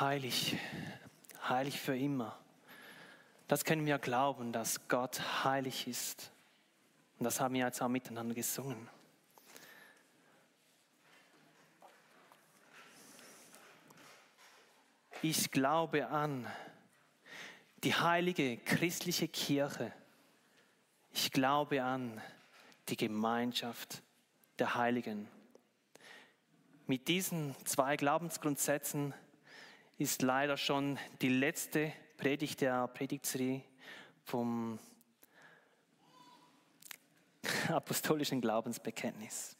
heilig, heilig für immer. Das können wir glauben, dass Gott heilig ist. Und das haben wir jetzt auch miteinander gesungen. Ich glaube an die heilige christliche Kirche. Ich glaube an die Gemeinschaft der Heiligen. Mit diesen zwei Glaubensgrundsätzen ist leider schon die letzte Predigt der Predigtserie vom apostolischen Glaubensbekenntnis.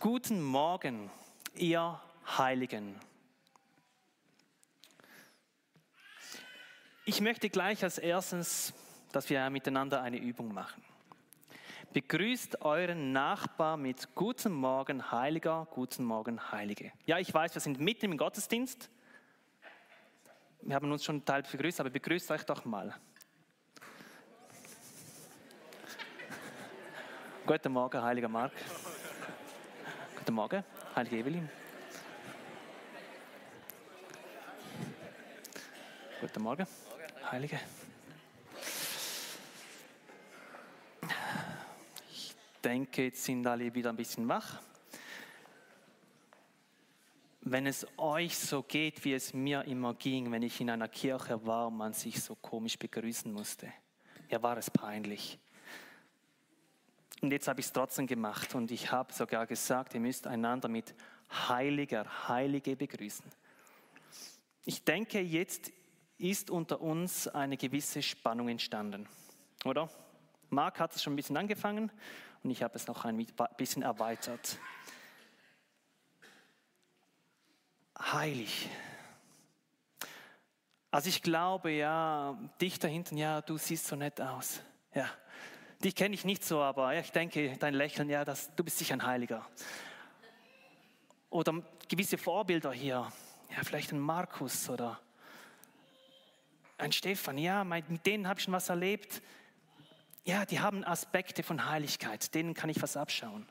Guten Morgen, ihr Heiligen. Ich möchte gleich als erstes, dass wir miteinander eine Übung machen. Begrüßt euren Nachbar mit Guten Morgen, Heiliger, Guten Morgen, Heilige. Ja, ich weiß, wir sind mitten im Gottesdienst. Wir haben uns schon Teil begrüßt, aber begrüßt euch doch mal. Guten Morgen, Heiliger Mark. Guten Morgen, Heilige Evelyn. Guten Morgen, Heilige. Denke, jetzt sind alle wieder ein bisschen wach. Wenn es euch so geht, wie es mir immer ging, wenn ich in einer Kirche war und man sich so komisch begrüßen musste, ja, war es peinlich. Und jetzt habe ich es trotzdem gemacht und ich habe sogar gesagt, ihr müsst einander mit Heiliger, Heilige begrüßen. Ich denke, jetzt ist unter uns eine gewisse Spannung entstanden, oder? Marc hat es schon ein bisschen angefangen und ich habe es noch ein bisschen erweitert. Heilig. Also ich glaube, ja, dich da hinten, ja, du siehst so nett aus. Ja, dich kenne ich nicht so, aber ich denke, dein Lächeln, ja, das, du bist sicher ein Heiliger. Oder gewisse Vorbilder hier, ja, vielleicht ein Markus oder ein Stefan, ja, mit denen habe ich schon was erlebt. Ja, die haben Aspekte von Heiligkeit, denen kann ich was abschauen.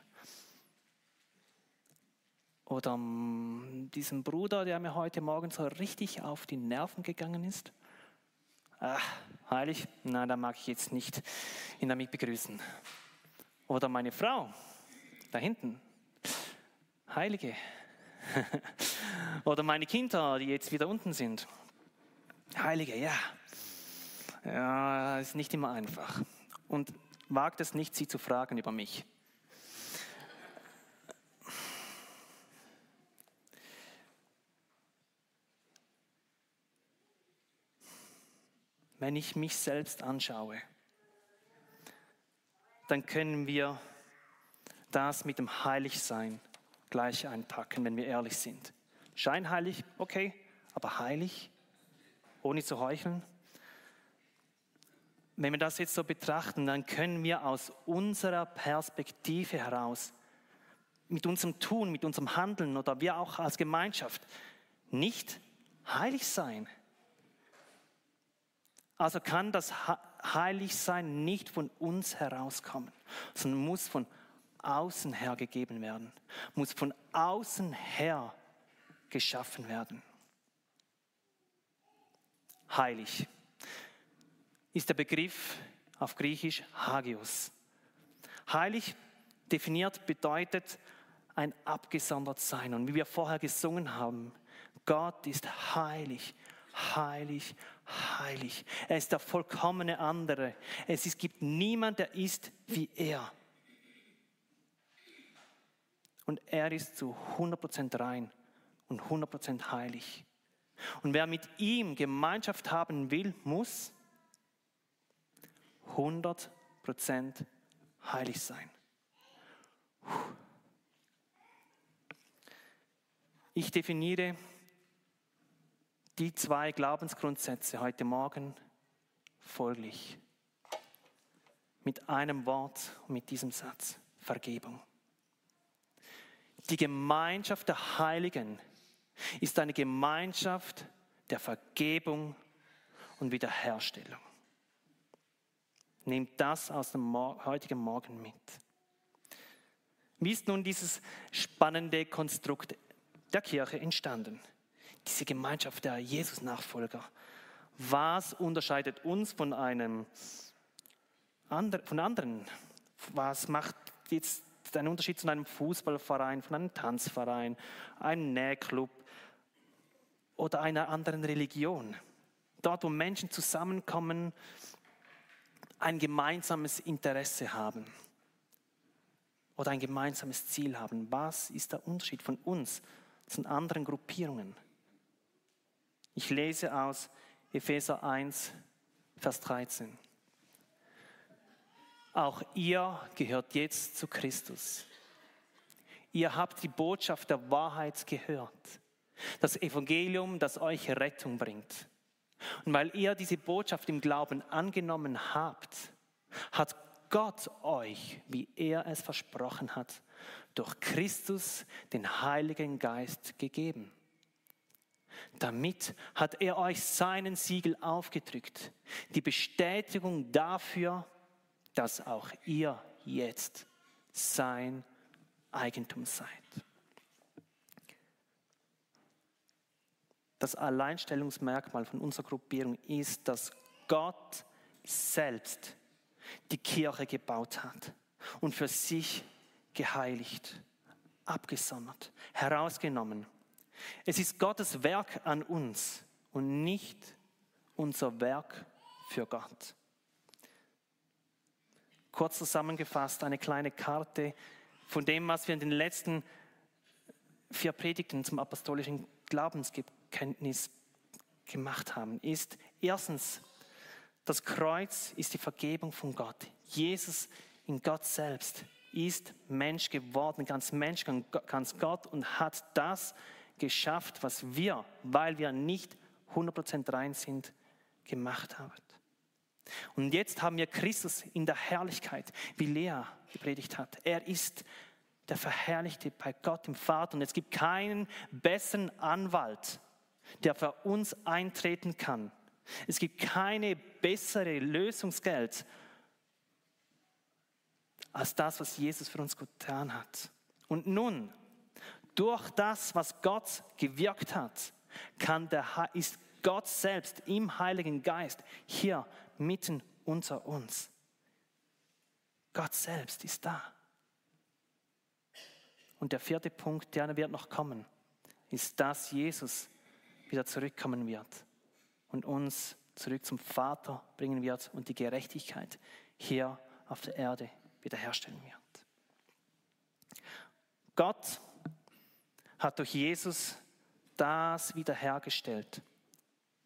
Oder um, diesem Bruder, der mir heute Morgen so richtig auf die Nerven gegangen ist. Ach, heilig? Nein, da mag ich jetzt nicht ihn damit begrüßen. Oder meine Frau, da hinten. Heilige. Oder meine Kinder, die jetzt wieder unten sind. Heilige, ja. Ja, ist nicht immer einfach. Und wagt es nicht, sie zu fragen über mich. Wenn ich mich selbst anschaue, dann können wir das mit dem Heiligsein gleich einpacken, wenn wir ehrlich sind. Scheinheilig, okay, aber heilig, ohne zu heucheln. Wenn wir das jetzt so betrachten, dann können wir aus unserer Perspektive heraus, mit unserem Tun, mit unserem Handeln oder wir auch als Gemeinschaft nicht heilig sein. Also kann das Heiligsein nicht von uns herauskommen, sondern muss von außen her gegeben werden, muss von außen her geschaffen werden heilig, ist der Begriff auf Griechisch Hagios. Heilig definiert bedeutet ein abgesondert sein. Und wie wir vorher gesungen haben, Gott ist heilig, heilig, heilig. Er ist der vollkommene andere. Es gibt niemand, der ist wie er. Und er ist zu 100% rein und 100% heilig. Und wer mit ihm Gemeinschaft haben will, muss 100% heilig sein. Ich definiere die zwei Glaubensgrundsätze heute Morgen folglich. Mit einem Wort und mit diesem Satz. Vergebung. Die Gemeinschaft der Heiligen ist eine Gemeinschaft der Vergebung und Wiederherstellung. Nehmt das aus dem heutigen Morgen mit. Wie ist nun dieses spannende Konstrukt der Kirche entstanden. Diese Gemeinschaft der Jesus-Nachfolger. Was unterscheidet uns von einem von anderen? Was macht jetzt einen Unterschied zu einem Fußballverein, von einem Tanzverein, einem Nähclub oder einer anderen Religion? Dort, wo Menschen zusammenkommen, ein gemeinsames Interesse haben oder ein gemeinsames Ziel haben. Was ist der Unterschied von uns zu anderen Gruppierungen? Ich lese aus Epheser 1, Vers 13. Auch ihr gehört jetzt zu Christus. Ihr habt die Botschaft der Wahrheit gehört. Das Evangelium, das euch Rettung bringt. Und weil ihr diese Botschaft im Glauben angenommen habt, hat Gott euch, wie er es versprochen hat, durch Christus den Heiligen Geist gegeben. Damit hat er euch seinen Siegel aufgedrückt, die Bestätigung dafür, dass auch ihr jetzt sein Eigentum seid. Das Alleinstellungsmerkmal von unserer Gruppierung ist, dass Gott selbst die Kirche gebaut hat und für sich geheiligt, abgesondert, herausgenommen. Es ist Gottes Werk an uns und nicht unser Werk für Gott. Kurz zusammengefasst eine kleine Karte von dem, was wir in den letzten vier Predigten zum apostolischen Glaubenskenntnis gemacht haben, ist erstens, das Kreuz ist die Vergebung von Gott. Jesus in Gott selbst ist Mensch geworden, ganz Mensch, ganz Gott und hat das geschafft, was wir, weil wir nicht 100% rein sind, gemacht haben. Und jetzt haben wir Christus in der Herrlichkeit, wie Lea gepredigt hat. Er ist der Verherrlichte bei Gott im Vater. Und es gibt keinen besseren Anwalt, der für uns eintreten kann. Es gibt keine bessere Lösungsgeld als das, was Jesus für uns getan hat. Und nun, durch das, was Gott gewirkt hat, kann der, ist Gott selbst im Heiligen Geist hier mitten unter uns. Gott selbst ist da. Und der vierte Punkt, der wird noch kommen, ist, dass Jesus wieder zurückkommen wird und uns zurück zum Vater bringen wird und die Gerechtigkeit hier auf der Erde wiederherstellen wird. Gott hat durch Jesus das wiederhergestellt,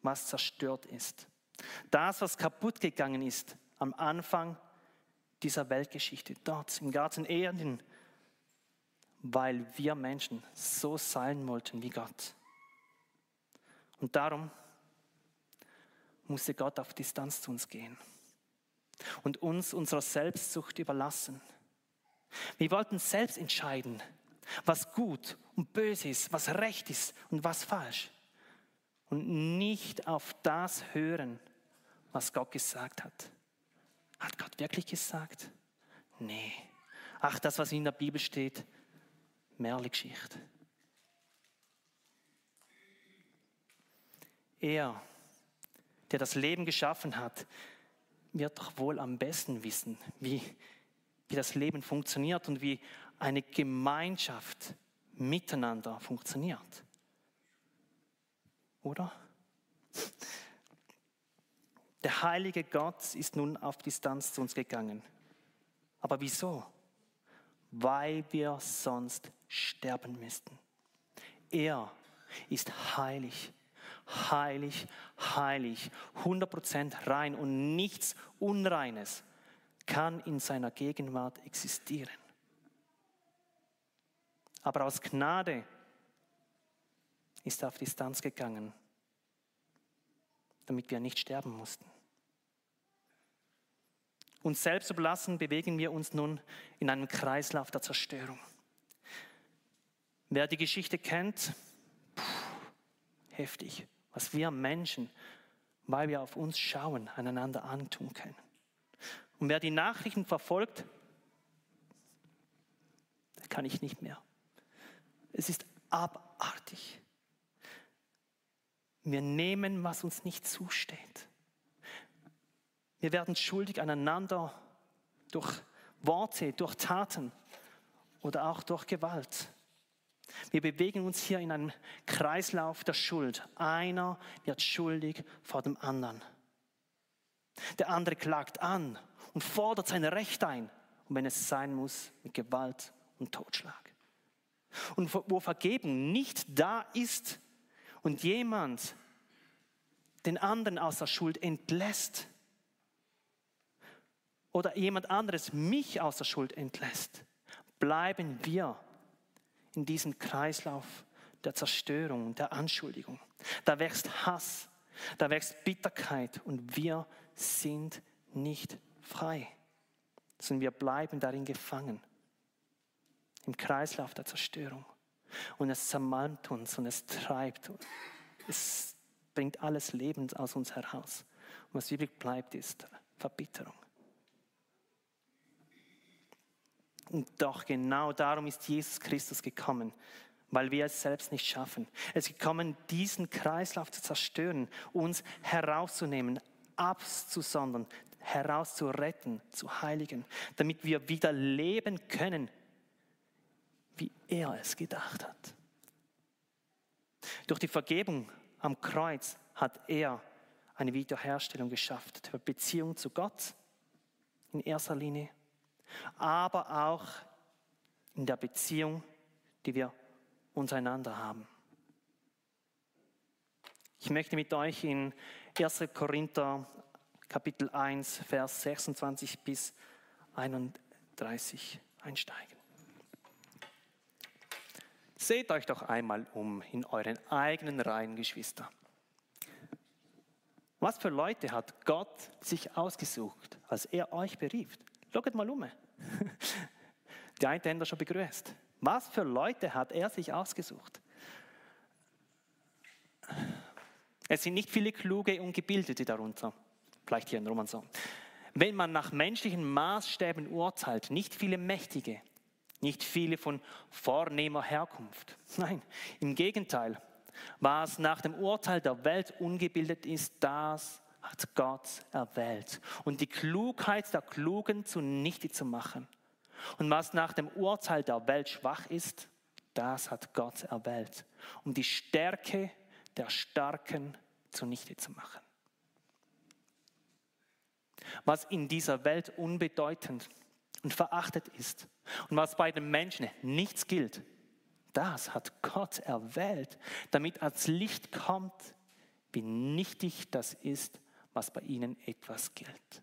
was zerstört ist. Das, was kaputt gegangen ist am Anfang dieser Weltgeschichte, dort im Garten Eden, weil wir Menschen so sein wollten wie Gott. Und darum musste Gott auf Distanz zu uns gehen und uns unserer Selbstsucht überlassen. Wir wollten selbst entscheiden, was gut und böse ist, was recht ist und was falsch. Und nicht auf das hören, was Gott gesagt hat. Hat Gott wirklich gesagt? Nee. Ach, das, was in der Bibel steht, Märchengeschichte. Er, der das Leben geschaffen hat, wird doch wohl am besten wissen, wie, wie das Leben funktioniert und wie eine Gemeinschaft miteinander funktioniert. Oder? Der heilige Gott ist nun auf Distanz zu uns gegangen. Aber wieso? Weil wir sonst sterben müssten. Er ist heilig, heilig, heilig, 100% rein und nichts Unreines kann in seiner Gegenwart existieren. Aber aus Gnade ist er auf Distanz gegangen, damit wir nicht sterben mussten. Uns selbst überlassen, bewegen wir uns nun in einem Kreislauf der Zerstörung. Wer die Geschichte kennt, puh, heftig, was wir Menschen, weil wir auf uns schauen, einander antun können. Und wer die Nachrichten verfolgt, der kann ich nicht mehr. Es ist abartig. Wir nehmen, was uns nicht zusteht. Wir werden schuldig aneinander durch Worte, durch Taten oder auch durch Gewalt. Wir bewegen uns hier in einem Kreislauf der Schuld. Einer wird schuldig vor dem anderen. Der andere klagt an und fordert sein Recht ein, und wenn es sein muss, mit Gewalt und Totschlag. Und wo Vergebung nicht da ist und jemand den anderen aus der Schuld entlässt oder jemand anderes mich aus der Schuld entlässt, bleiben wir in diesem Kreislauf der Zerstörung, der Anschuldigung. Da wächst Hass, da wächst Bitterkeit und wir sind nicht frei, sondern wir bleiben darin gefangen, im Kreislauf der Zerstörung. Und es zermalmt uns und es treibt uns. Es bringt alles Leben aus uns heraus. Und was übrig bleibt, ist Verbitterung. Und doch genau darum ist Jesus Christus gekommen, weil wir es selbst nicht schaffen. Es ist gekommen, diesen Kreislauf zu zerstören, uns herauszunehmen, abzusondern, herauszuretten, zu heiligen, damit wir wieder leben können, wie er es gedacht hat. Durch die Vergebung am Kreuz hat er eine Wiederherstellung geschafft, Beziehung zu Gott in erster Linie aber auch in der Beziehung, die wir untereinander haben. Ich möchte mit euch in 1. Korinther Kapitel 1, Vers 26 bis 31 einsteigen. Seht euch doch einmal um in euren eigenen Reihen, Geschwister. Was für Leute hat Gott sich ausgesucht, als er euch berief? Schaut mal um. Die einen haben schon begrüßt. Was für Leute hat er sich ausgesucht? Es sind nicht viele kluge und gebildete darunter. Vielleicht hier in Roman. Wenn man nach menschlichen Maßstäben urteilt, nicht viele Mächtige, nicht viele von vornehmer Herkunft. Nein, im Gegenteil. Was nach dem Urteil der Welt ungebildet ist, das hat Gott erwählt. Und die Klugheit der Klugen zunichte zu machen. Und was nach dem Urteil der Welt schwach ist, das hat Gott erwählt, um die Stärke der Starken zunichte zu machen. Was in dieser Welt unbedeutend und verachtet ist und was bei den Menschen nichts gilt, das hat Gott erwählt, damit als Licht kommt, wie nichtig das ist, was bei ihnen etwas gilt.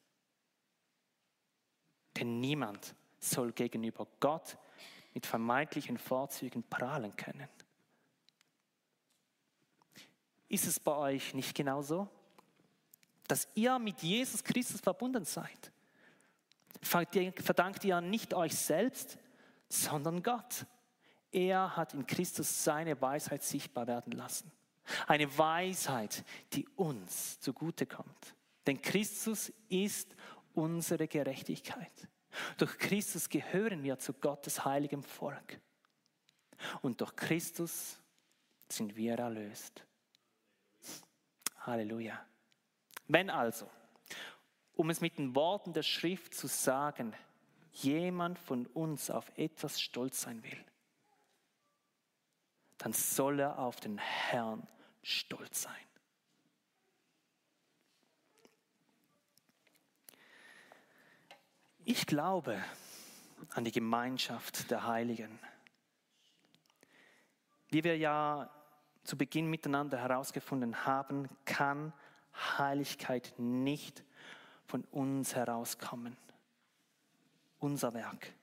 Denn niemand soll gegenüber Gott mit vermeintlichen Vorzügen prahlen können. Ist es bei euch nicht genauso? Dass ihr mit Jesus Christus verbunden seid. Verdankt ihr nicht euch selbst, sondern Gott. Er hat in Christus seine Weisheit sichtbar werden lassen. Eine Weisheit, die uns zugute kommt. Denn Christus ist unsere Gerechtigkeit. Durch Christus gehören wir zu Gottes heiligem Volk. Und durch Christus sind wir erlöst. Halleluja. Wenn also, um es mit den Worten der Schrift zu sagen, jemand von uns auf etwas stolz sein will, dann soll er auf den Herrn stolz sein. Ich glaube an die Gemeinschaft der Heiligen. Wie wir ja zu Beginn miteinander herausgefunden haben, kann Heiligkeit nicht von uns herauskommen, unser Werk,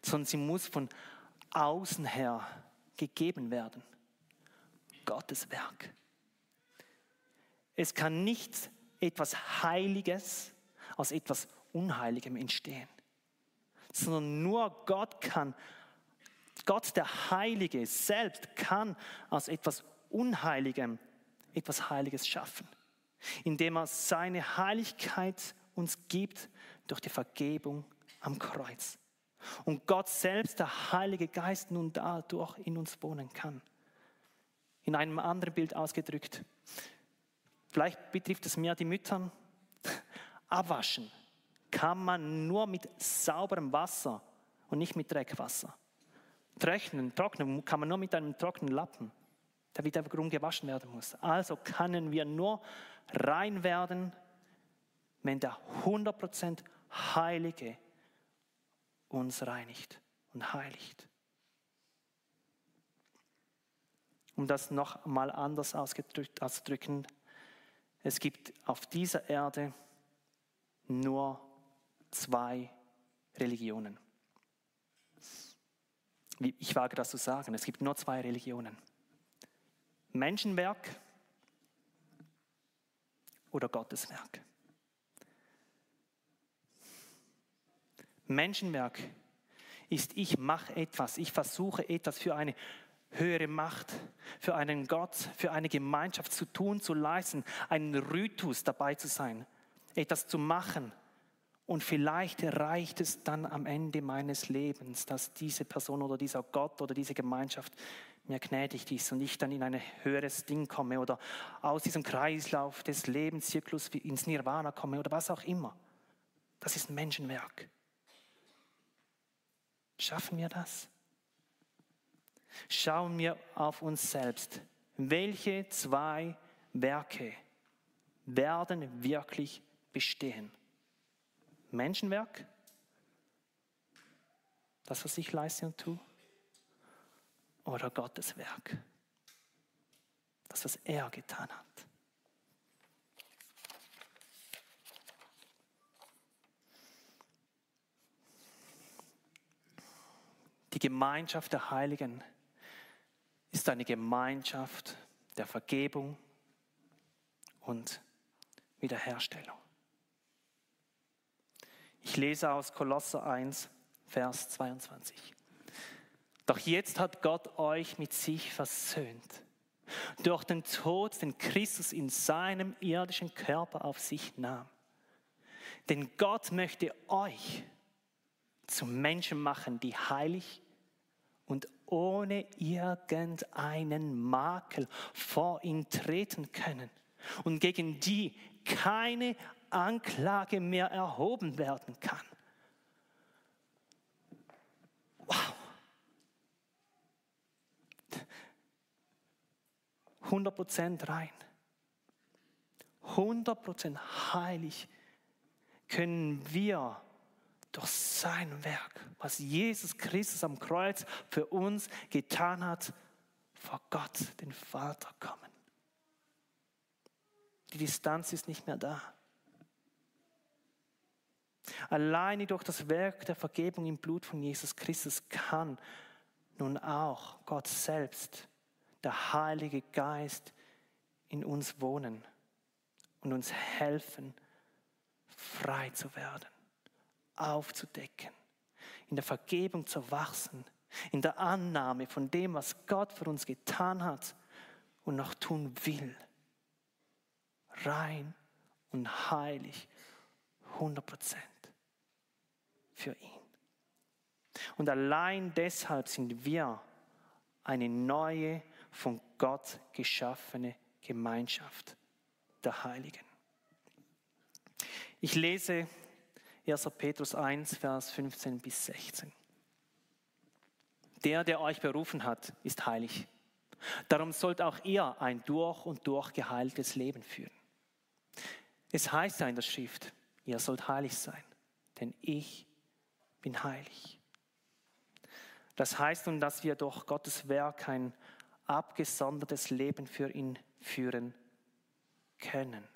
sondern sie muss von außen her gegeben werden. Gottes Werk. Es kann nicht etwas Heiliges aus etwas Unheiligem entstehen, sondern nur Gott kann, Gott der Heilige selbst kann aus etwas Unheiligem etwas Heiliges schaffen, indem er seine Heiligkeit uns gibt durch die Vergebung am Kreuz. Und Gott selbst, der Heilige Geist, nun dadurch in uns wohnen kann In einem anderen Bild ausgedrückt. Vielleicht betrifft es mehr die Mütter. Abwaschen kann man nur mit sauberem Wasser und nicht mit Dreckwasser. Trocknen, trocknen kann man nur mit einem trockenen Lappen, der wiederum gewaschen werden muss. Also können wir nur rein werden, wenn der 100% Heilige uns reinigt und heiligt. Um das noch mal anders auszudrücken, es gibt auf dieser Erde nur zwei Religionen. Ich wage das zu sagen, es gibt nur zwei Religionen. Menschenwerk oder Gotteswerk. Menschenwerk ist, ich mache etwas, ich versuche etwas für eine höhere Macht, für einen Gott, für eine Gemeinschaft zu tun, zu leisten, einen Ritus dabei zu sein, etwas zu machen. Und vielleicht reicht es dann am Ende meines Lebens, dass diese Person oder dieser Gott oder diese Gemeinschaft mir gnädig ist und ich dann in ein höheres Ding komme oder aus diesem Kreislauf des Lebenszyklus ins Nirvana komme oder was auch immer. Das ist Menschenwerk. Schaffen wir das? Schauen wir auf uns selbst. Welche zwei Werke werden wirklich bestehen? Menschenwerk, das, was ich leiste und tue, oder Gottes Werk, das, was er getan hat. Die Gemeinschaft der Heiligen ist eine Gemeinschaft der Vergebung und Wiederherstellung. Ich lese aus Kolosser 1, Vers 22. Doch jetzt hat Gott euch mit sich versöhnt. Durch den Tod, den Christus in seinem irdischen Körper auf sich nahm. Denn Gott möchte euch zu Menschen machen, die heilig und ohne irgendeinen Makel vor ihn treten können und gegen die keine Anklage mehr erhoben werden kann. Wow. 100% rein. 100% heilig können wir durch sein Werk, was Jesus Christus am Kreuz für uns getan hat, vor Gott, den Vater, kommen. Die Distanz ist nicht mehr da. Alleine durch das Werk der Vergebung im Blut von Jesus Christus kann nun auch Gott selbst, der Heilige Geist, in uns wohnen und uns helfen, frei zu werden aufzudecken, in der Vergebung zu wachsen, in der Annahme von dem, was Gott für uns getan hat und noch tun will. Rein und heilig, 100 Prozent für ihn. Und allein deshalb sind wir eine neue, von Gott geschaffene Gemeinschaft der Heiligen. Ich lese 1. Petrus 1, Vers 15 bis 16. Der, der euch berufen hat, ist heilig. Darum sollt auch ihr ein durch und durch geheiltes Leben führen. Es heißt ja in der Schrift, ihr sollt heilig sein, denn ich bin heilig. Das heißt nun, dass wir durch Gottes Werk ein abgesondertes Leben für ihn führen können.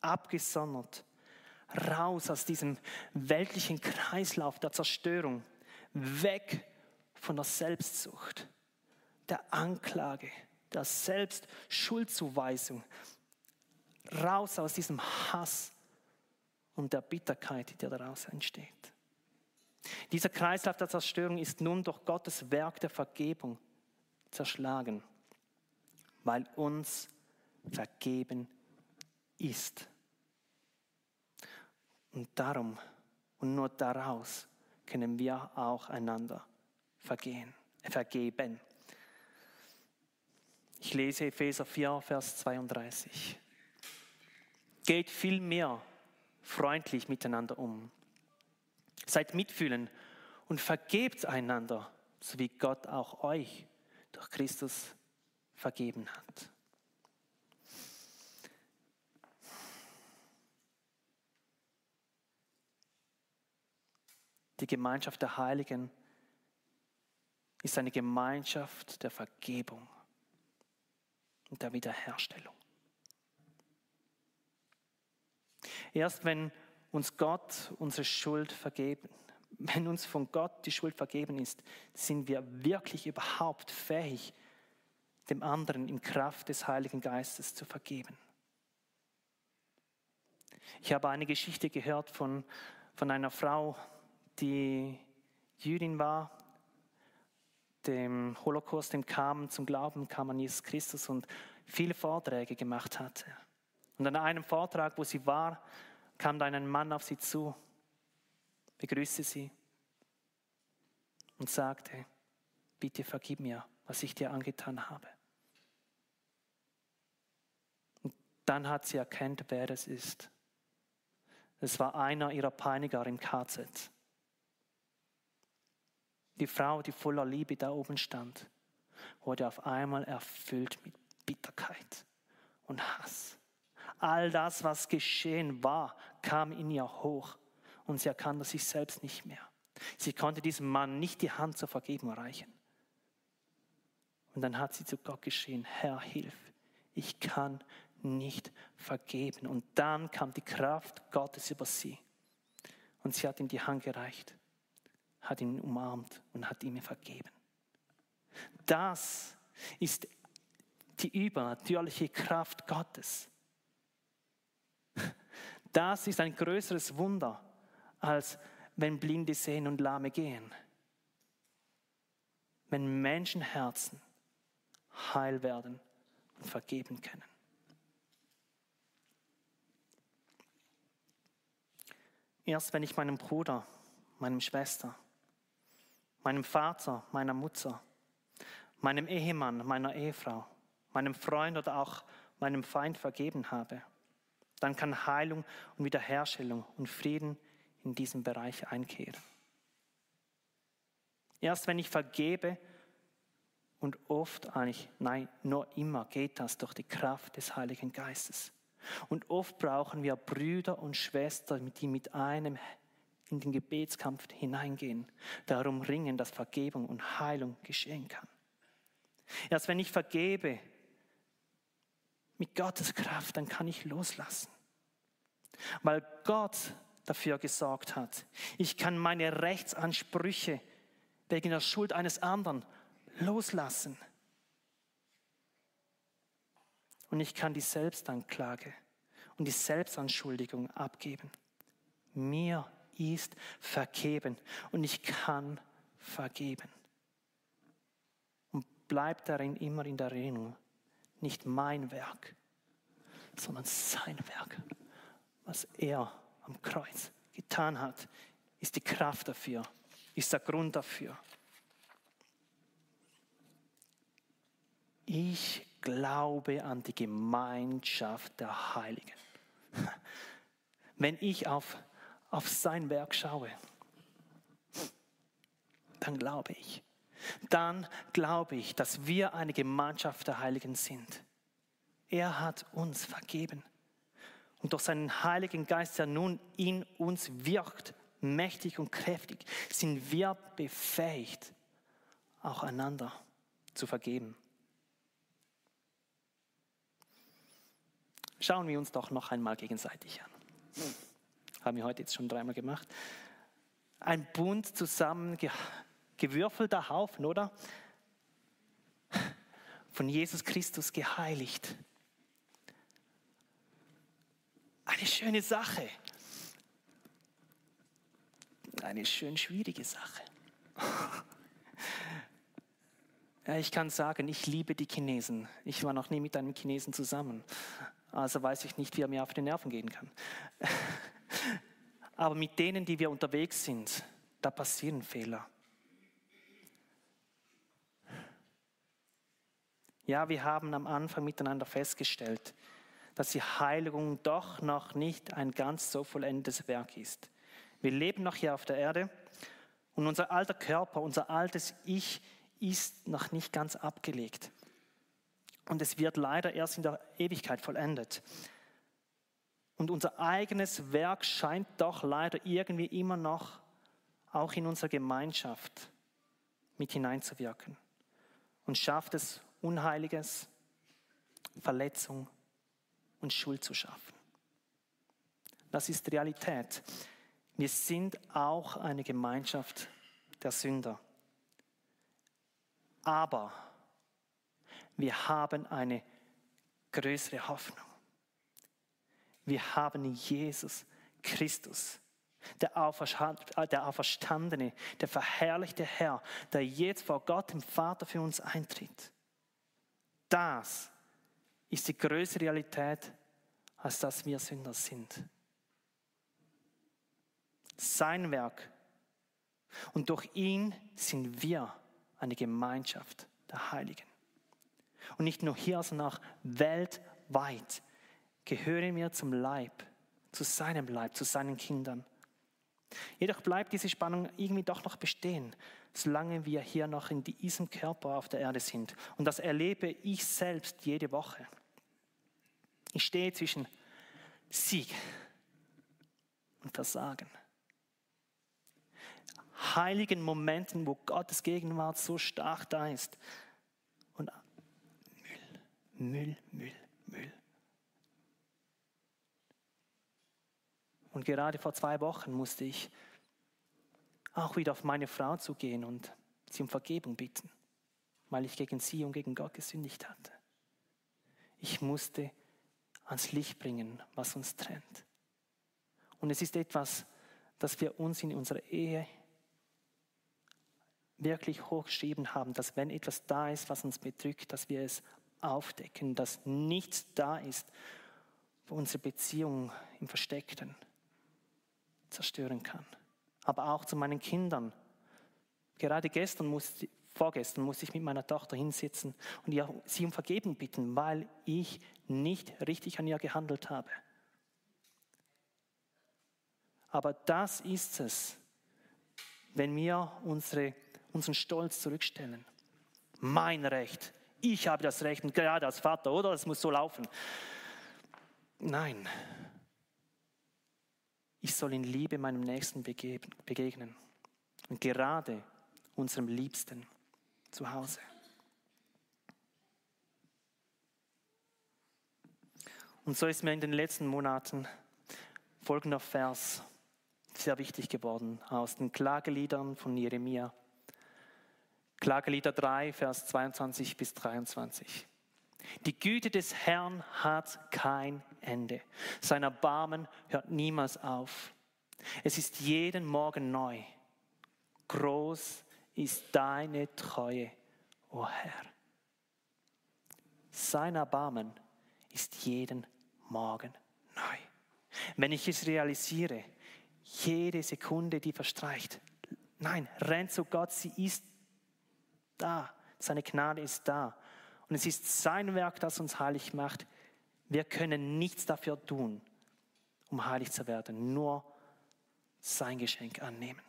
Abgesondert raus aus diesem weltlichen Kreislauf der Zerstörung, weg von der Selbstsucht, der Anklage, der Selbstschuldzuweisung, raus aus diesem Hass und der Bitterkeit, die daraus entsteht. Dieser Kreislauf der Zerstörung ist nun durch Gottes Werk der Vergebung zerschlagen, weil uns vergeben ist. Und darum und nur daraus können wir auch einander vergehen, vergeben. Ich lese Epheser 4, Vers 32. Geht vielmehr freundlich miteinander um. Seid mitfühlend und vergebt einander, so wie Gott auch euch durch Christus vergeben hat. Die Gemeinschaft der Heiligen ist eine Gemeinschaft der Vergebung und der Wiederherstellung. Erst wenn uns Gott unsere Schuld vergeben, wenn uns von Gott die Schuld vergeben ist, sind wir wirklich überhaupt fähig, dem anderen in Kraft des Heiligen Geistes zu vergeben. Ich habe eine Geschichte gehört von, von einer Frau, die Jüdin war, dem Holocaust entkam, zum Glauben kam an Jesus Christus und viele Vorträge gemacht hatte. Und an einem Vortrag, wo sie war, kam dann ein Mann auf sie zu, begrüßte sie und sagte, bitte vergib mir, was ich dir angetan habe. Und dann hat sie erkannt, wer das ist. Es war einer ihrer Peiniger im KZ. Die Frau, die voller Liebe da oben stand, wurde auf einmal erfüllt mit Bitterkeit und Hass. All das, was geschehen war, kam in ihr hoch und sie erkannte sich selbst nicht mehr. Sie konnte diesem Mann nicht die Hand zur Vergebung reichen. Und dann hat sie zu Gott geschrien, Herr, hilf, ich kann nicht vergeben. Und dann kam die Kraft Gottes über sie. Und sie hat ihm die Hand gereicht, hat ihn umarmt und hat ihm vergeben. Das ist die übernatürliche Kraft Gottes. Das ist ein größeres Wunder, als wenn Blinde sehen und Lahme gehen. Wenn Menschenherzen heil werden und vergeben können. Erst wenn ich meinem Bruder, meinem Schwester, meinem Vater, meiner Mutter, meinem Ehemann, meiner Ehefrau, meinem Freund oder auch meinem Feind vergeben habe, dann kann Heilung und Wiederherstellung und Frieden in diesem Bereich einkehren. Erst wenn ich vergebe, und oft eigentlich, nein, nur immer geht das durch die Kraft des Heiligen Geistes. Und oft brauchen wir Brüder und Schwestern, die mit einem in den Gebetskampf hineingehen, darum ringen, dass Vergebung und Heilung geschehen kann. Erst wenn ich vergebe, mit Gottes Kraft, dann kann ich loslassen. Weil Gott dafür gesorgt hat. Ich kann meine Rechtsansprüche wegen der Schuld eines anderen loslassen. Und ich kann die Selbstanklage und die Selbstanschuldigung abgeben. Mir ist vergeben und ich kann vergeben. Und bleibt darin immer in der Erinnerung, nicht mein Werk, sondern sein Werk, was er am Kreuz getan hat, ist die Kraft dafür, ist der Grund dafür. Ich glaube an die Gemeinschaft der Heiligen. Wenn ich auf, auf sein Werk schaue, dann glaube ich dann glaube ich, dass wir eine Gemeinschaft der Heiligen sind. Er hat uns vergeben. Und durch seinen Heiligen Geist, der nun in uns wirkt, mächtig und kräftig, sind wir befähigt, auch einander zu vergeben. Schauen wir uns doch noch einmal gegenseitig an. Haben wir heute jetzt schon dreimal gemacht. Ein Bund zusammen gewürfelter Haufen, oder? Von Jesus Christus geheiligt. Eine schöne Sache. Eine schön schwierige Sache. Ja, ich kann sagen, ich liebe die Chinesen. Ich war noch nie mit einem Chinesen zusammen. Also weiß ich nicht, wie er mir auf die Nerven gehen kann. Aber mit denen, die wir unterwegs sind, da passieren Fehler. Ja, wir haben am Anfang miteinander festgestellt, dass die Heiligung doch noch nicht ein ganz so vollendetes Werk ist. Wir leben noch hier auf der Erde und unser alter Körper, unser altes Ich ist noch nicht ganz abgelegt. Und es wird leider erst in der Ewigkeit vollendet. Und unser eigenes Werk scheint doch leider irgendwie immer noch auch in unsere Gemeinschaft mit hineinzuwirken und schafft es, Unheiliges, Verletzung und Schuld zu schaffen. Das ist Realität. Wir sind auch eine Gemeinschaft der Sünder. Aber wir haben eine größere Hoffnung. Wir haben Jesus Christus, der Auferstandene, der verherrlichte Herr, der jetzt vor Gott, dem Vater, für uns eintritt. Das ist die größere Realität, als dass wir Sünder sind. Sein Werk. Und durch ihn sind wir eine Gemeinschaft der Heiligen. Und nicht nur hier, sondern auch weltweit gehören wir zum Leib, zu seinem Leib, zu seinen Kindern. Jedoch bleibt diese Spannung irgendwie doch noch bestehen, solange wir hier noch in diesem Körper auf der Erde sind. Und das erlebe ich selbst jede Woche. Ich stehe zwischen Sieg und Versagen. Heiligen Momenten, wo Gottes Gegenwart so stark da ist. Und Müll, Müll, Müll, Müll. Und gerade vor zwei Wochen musste ich auch wieder auf meine Frau zugehen und sie um Vergebung bitten, weil ich gegen sie und gegen Gott gesündigt hatte. Ich musste ans Licht bringen, was uns trennt. Und es ist etwas, das wir uns in unserer Ehe wirklich hochgeschrieben haben, dass wenn etwas da ist, was uns bedrückt, dass wir es aufdecken, dass nichts da ist, wo unsere Beziehung im Versteckten zerstören kann. Aber auch zu meinen Kindern. Gerade gestern musste, vorgestern musste ich mit meiner Tochter hinsitzen und sie um Vergebung bitten, weil ich nicht richtig an ihr gehandelt habe. Aber das ist es, wenn wir unsere, unseren Stolz zurückstellen. Mein Recht. Ich habe das Recht, und gerade als Vater, oder? Es muss so laufen. Nein, ich soll in Liebe meinem Nächsten begegnen. Und gerade unserem Liebsten zu Hause. Und so ist mir in den letzten Monaten folgender Vers sehr wichtig geworden aus den Klageliedern von Jeremia. Klagelieder 3, Vers 22 bis 23. Die Güte des Herrn hat kein Ende. Sein Erbarmen hört niemals auf. Es ist jeden Morgen neu. Groß ist deine Treue, o oh Herr. Sein Erbarmen ist jeden Morgen neu. Wenn ich es realisiere, jede Sekunde, die verstreicht, nein, rennt zu Gott, sie ist da. Seine Gnade ist da. Und es ist sein Werk, das uns heilig macht. Wir können nichts dafür tun, um heilig zu werden, nur sein Geschenk annehmen.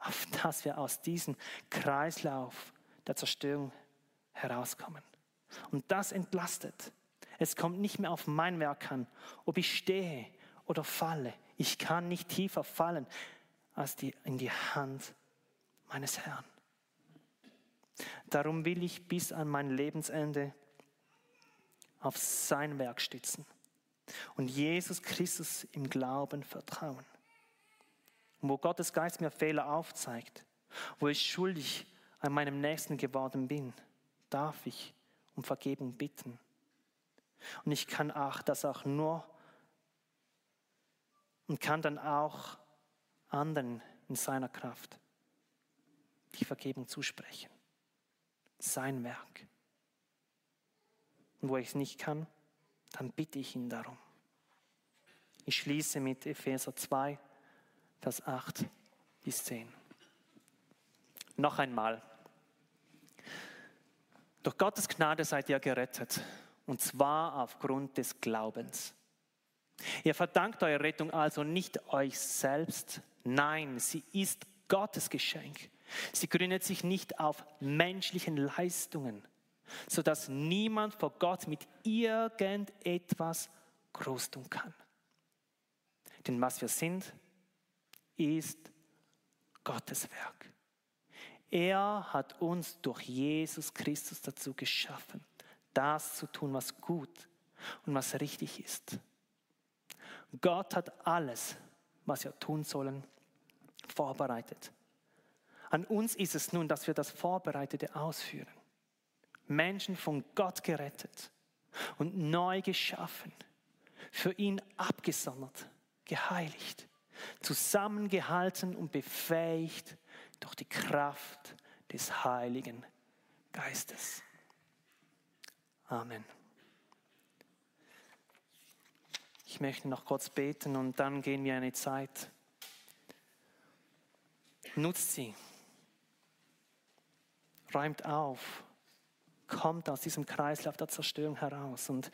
Auf dass wir aus diesem Kreislauf der Zerstörung herauskommen. Und das entlastet. Es kommt nicht mehr auf mein Werk an, ob ich stehe oder falle. Ich kann nicht tiefer fallen als die, in die Hand meines Herrn. Darum will ich bis an mein Lebensende auf sein Werk stützen und Jesus Christus im Glauben vertrauen. Und wo Gottes Geist mir Fehler aufzeigt, wo ich schuldig an meinem Nächsten geworden bin, darf ich um Vergebung bitten. Und ich kann auch das auch nur und kann dann auch anderen in seiner Kraft die Vergebung zusprechen sein Werk. Und wo ich es nicht kann, dann bitte ich ihn darum. Ich schließe mit Epheser 2, Vers 8 bis 10. Noch einmal. Durch Gottes Gnade seid ihr gerettet, und zwar aufgrund des Glaubens. Ihr verdankt eure Rettung also nicht euch selbst, nein, sie ist Gottes Geschenk. Sie gründet sich nicht auf menschlichen Leistungen, sodass niemand vor Gott mit irgendetwas groß tun kann. Denn was wir sind, ist Gottes Werk. Er hat uns durch Jesus Christus dazu geschaffen, das zu tun, was gut und was richtig ist. Gott hat alles, was wir tun sollen, vorbereitet. An uns ist es nun, dass wir das Vorbereitete ausführen. Menschen von Gott gerettet und neu geschaffen, für ihn abgesondert, geheiligt, zusammengehalten und befähigt durch die Kraft des Heiligen Geistes. Amen. Ich möchte noch kurz beten und dann gehen wir eine Zeit. Nutzt sie. Räumt auf. Kommt aus diesem Kreislauf der Zerstörung heraus. Und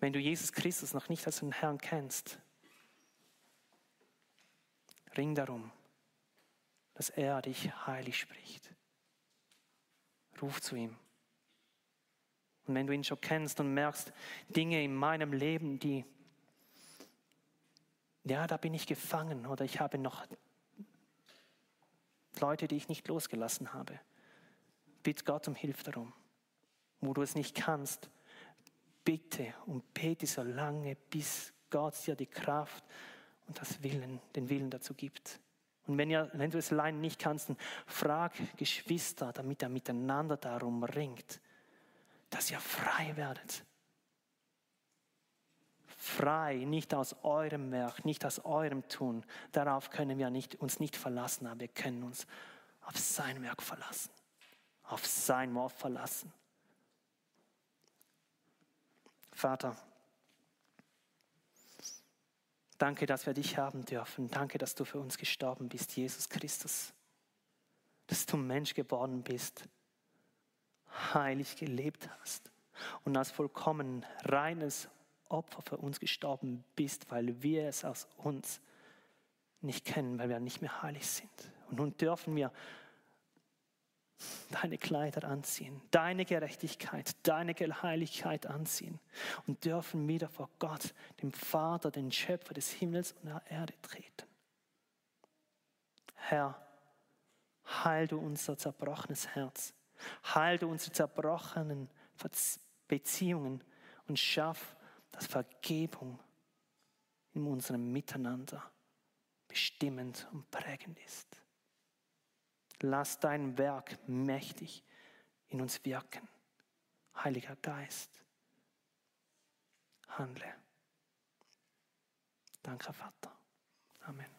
wenn du Jesus Christus noch nicht als den Herrn kennst, ring darum dass er dich heilig spricht. Ruf zu ihm. Und wenn du ihn schon kennst und merkst, Dinge in meinem Leben, die, ja, da bin ich gefangen oder ich habe noch Leute, die ich nicht losgelassen habe, bitte Gott um Hilfe darum. Wo du es nicht kannst, bitte und bete so lange, bis Gott dir die Kraft und das Willen, den Willen dazu gibt. Und wenn, ihr, wenn du es allein nicht kannst, dann frag Geschwister, damit er miteinander darum ringt, dass ihr frei werdet. Frei, nicht aus eurem Werk, nicht aus eurem Tun. Darauf können wir nicht, uns nicht verlassen, aber wir können uns auf sein Werk verlassen, auf sein Wort verlassen. Vater, Danke, dass wir dich haben dürfen. Danke, dass du für uns gestorben bist, Jesus Christus. Dass du Mensch geworden bist, heilig gelebt hast und als vollkommen reines Opfer für uns gestorben bist, weil wir es aus uns nicht kennen, weil wir nicht mehr heilig sind. Und nun dürfen wir deine Kleider anziehen, deine Gerechtigkeit, deine Heiligkeit anziehen und dürfen wieder vor Gott, dem Vater, den Schöpfer des Himmels und der Erde treten. Herr, heil du unser zerbrochenes Herz, heil du unsere zerbrochenen Beziehungen und schaff, dass Vergebung in unserem Miteinander bestimmend und prägend ist. Lass dein Werk mächtig in uns wirken. Heiliger Geist, handle. Danke, Vater. Amen.